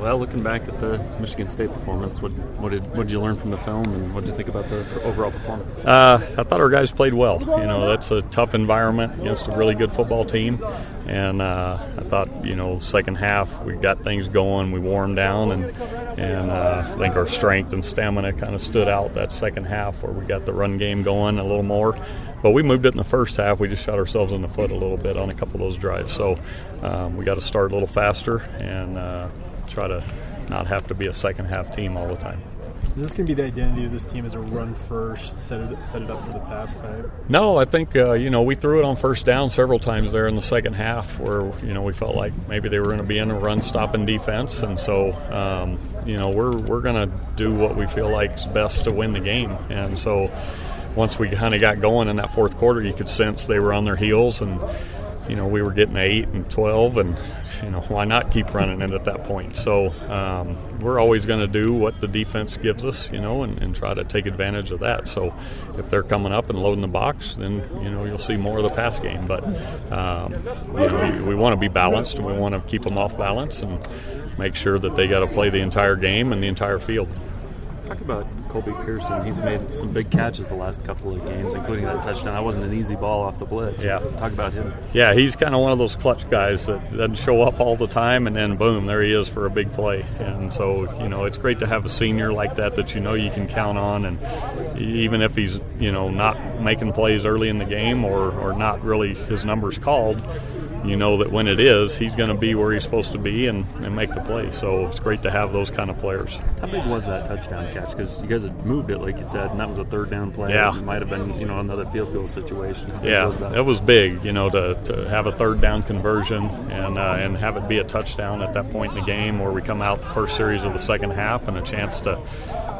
Well, looking back at the Michigan State performance, what, what did what did you learn from the film, and what did you think about the overall performance? Uh, I thought our guys played well. You know, that's a tough environment against a really good football team, and uh, I thought you know second half we got things going, we them down, and and uh, I think our strength and stamina kind of stood out that second half where we got the run game going a little more. But we moved it in the first half. We just shot ourselves in the foot a little bit on a couple of those drives. So um, we got to start a little faster and uh, try to not have to be a second half team all the time. Is this going to be the identity of this team as a run first, set it, set it up for the pass type? No, I think, uh, you know, we threw it on first down several times there in the second half where, you know, we felt like maybe they were going to be in a run stopping defense. And so, um, you know, we're, we're going to do what we feel like is best to win the game. And so once we kind of got going in that fourth quarter, you could sense they were on their heels and you know, we were getting eight and 12, and, you know, why not keep running it at that point? So um, we're always going to do what the defense gives us, you know, and, and, try to take advantage of that. So if they're coming up and loading the box, then, you know, you'll see more of the pass game. But, um, you know, we, we want to be balanced and we want to keep them off balance and make sure that they got to play the entire game and the entire field. Talk about Colby Pearson. He's made some big catches the last couple of games, including that touchdown. That wasn't an easy ball off the blitz. Yeah. Talk about him. Yeah, he's kind of one of those clutch guys that doesn't show up all the time, and then boom, there he is for a big play. And so, you know, it's great to have a senior like that that you know you can count on. And even if he's, you know, not making plays early in the game or, or not really his numbers called, you know that when it is, he's going to be where he's supposed to be and, and make the play. So it's great to have those kind of players. How big was that touchdown catch? Because you guys had moved it, like you said, and that was a third down play. Yeah. It might have been, you know, another field goal situation. yeah, was it was big, you know, to, to have a third down conversion and, uh, and have it be a touchdown at that point in the game where we come out the first series of the second half and a chance to,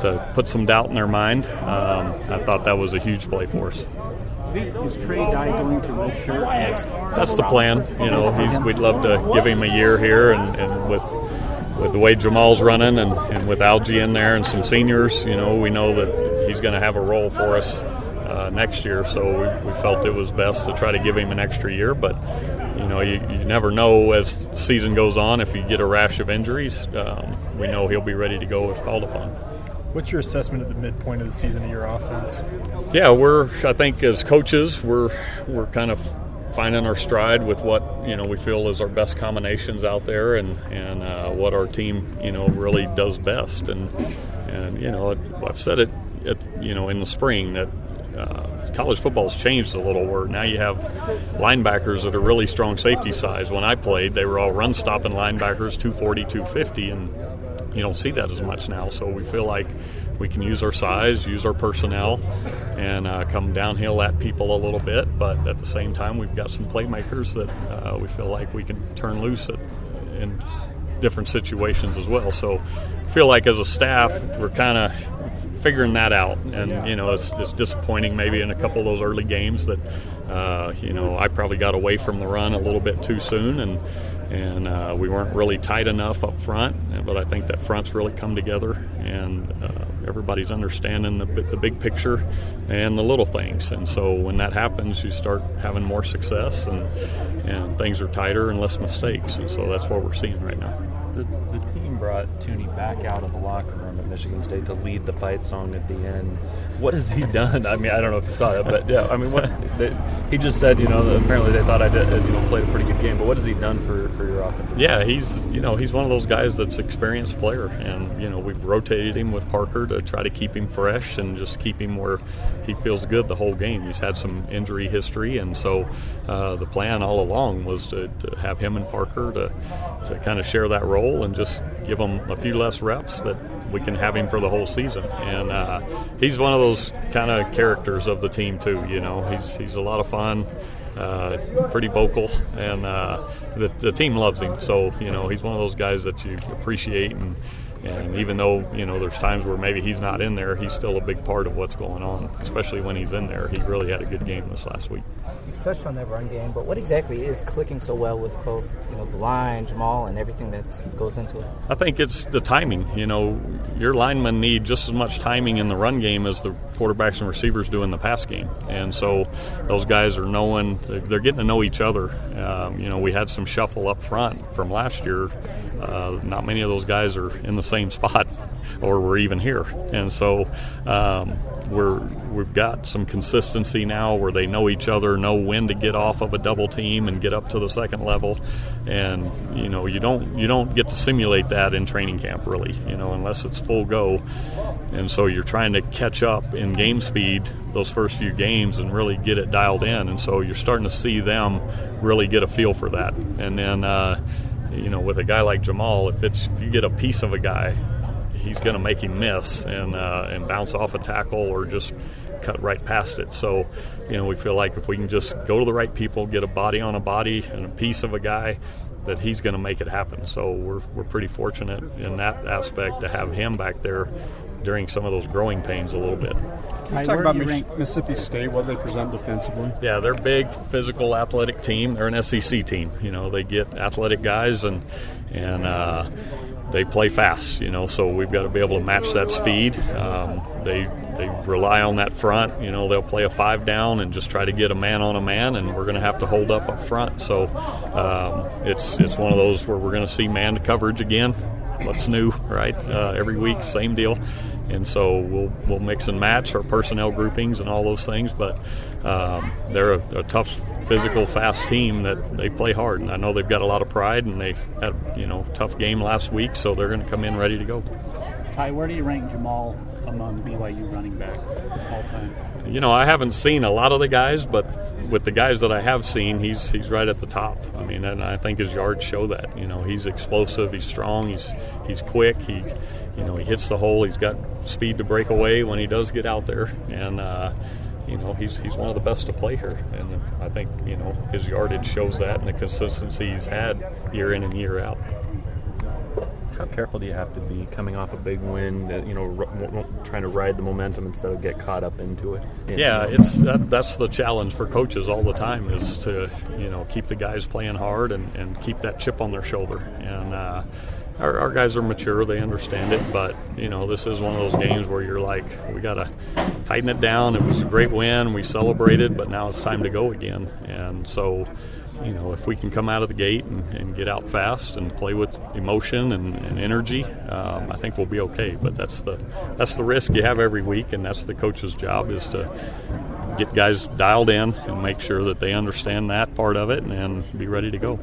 to put some doubt in their mind. Um, I thought that was a huge play for us. Is Trey Dye going to redshirt? That's the plan. You know, we'd love to give him a year here, and, and with with the way Jamaal's running, and, and with Algie in there, and some seniors, you know, we know that he's going to have a role for us uh, next year. So we, we, felt it was best to try to give him an extra year, but. You know, you, you never know as the season goes on if you get a rash of injuries. Um, we know he'll be ready to go if called upon. What's your assessment at the midpoint of the season of your offense? Yeah, we're I think as coaches we're we're kind of finding our stride with what you know we feel is our best combinations out there and and uh, what our team you know really does best and and you know I've said it at, you know in the spring that uh, college football's changed a little where now you have linebackers that are really strong safety size when I played they were all run stopping linebackers 240 250 and you don't see that as much now. So we feel like we can use our size, use our personnel, and uh, come downhill at people a little bit. But at the same time, we've got some playmakers that uh, we feel like we can turn loose at, in different situations as well. So I feel like as a staff, we're kind of figuring that out. And, you know, it's, it's, disappointing maybe in a couple of those early games that, uh, you know, I probably got away from the run a little bit too soon. And, and uh, we weren't really tight enough up front. But I think that front's really come together, and uh, everybody's understanding the, the big picture and the little things. And so when that happens, you start having more success, and and things are tighter and less mistakes. And so that's what we're seeing right now. The, the team brought Tuni back out of the locker room Michigan State to lead the fight song at the end. What has he done? I mean, I don't know if you saw that, but yeah, I mean, what they, he just said, you know, apparently they thought I did, you know, played a pretty good game. But what has he done for, for your offensive? Yeah, he's you know he's one of those guys that's experienced player, and you know we've rotated him with Parker to try to keep him fresh and just keep him where he feels good the whole game. He's had some injury history, and so uh, the plan all along was to, to have him and Parker to to kind of share that role and just give him a few less reps that we can have him for the whole season. And uh, he's one of those kind of characters of the team too. You know, he's he's a lot of fun. Uh, pretty vocal, and uh, the, the team loves him. So you know he's one of those guys that you appreciate and and even though you know there's times where maybe he's not in there, he's still a big part of what's going on. Especially when he's in there, he really had a good game this last week. You've touched on that run game, but what exactly is clicking so well with both you know the line, Jamaal, and everything that goes into it? I think it's the timing. You know, your linemen need just as much timing in the run game as the quarterbacks and receivers do in the pass game. And so those guys are knowing they're getting to know each other. Um, you know, we had some shuffle up front from last year. Uh, not many of those guys are in the same spot or we're even here. And so um, we're we've got some consistency now where they know each other, know when to get off of a double team and get up to the second level. And you know you don't you don't get to simulate that in training camp really, you know, unless it's full go. And so you're trying to catch up in game speed those first few games and really get it dialed in. And so you're starting to see them really get a feel for that. And then. Uh, you know, with a guy like Jamaal, if it's if you get a piece of a guy he's going to make him miss and uh, and bounce off a tackle or just cut right past it. So, you know, we feel like if we can just go to the right people, get a body on a body and a piece of a guy, that he's going to make it happen. So we're, we're pretty fortunate in that aspect to have him back there during some of those growing pains a little bit. Can you talk about Mississippi State, what they present defensively? Yeah, they're a big, physical, athletic team. They're an SEC team. You know, they get athletic guys and and uh, they play fast, you know, so we've got to be able to match that speed. Um, they they rely on that front, you know, they'll play a five down and just try to get a man on a man, and we're going to have to hold up up front. So um, it's it's one of those where we're going to see man coverage again. What's new, right? Uh, every week, same deal and so we'll we'll mix and match our personnel groupings and all those things. But um, they're a, a, tough, physical, fast team that they play hard, and I know they've got a lot of pride, and they had you know tough game last week, so they're going to come in ready to go. Ty, where do you rank Jamaal among BYU running backs all time? You know, I haven't seen a lot of the guys, but with the guys that I have seen, he's he's right at the top. I mean, and I think his yards show that. You know, he's explosive, he's strong, he's he's quick, he you know he hits the hole, he's got speed to break away when he does get out there, and uh, you know he's he's one of the best to play here. And I think you know his yardage shows that, and the consistency he's had year in and year out. Careful do you have to be coming off a big win? you know, r- trying to ride the momentum instead of get caught up into it. Yeah, it's that, that's the challenge for coaches all the time is to you know keep the guys playing hard and, and keep that chip on their shoulder. And uh, our, our, guys are mature; they understand it. But you know, this is one of those games where you're like, we got to tighten it down. It was a great win. We celebrated, but now it's time to go again. And so you know, if we can come out of the gate and, and get out fast and play with emotion and, and energy, um, I think we'll be okay. But that's the that's the risk you have every week, and that's the coach's job is to get guys dialed in and make sure that they understand that part of it and be ready to go.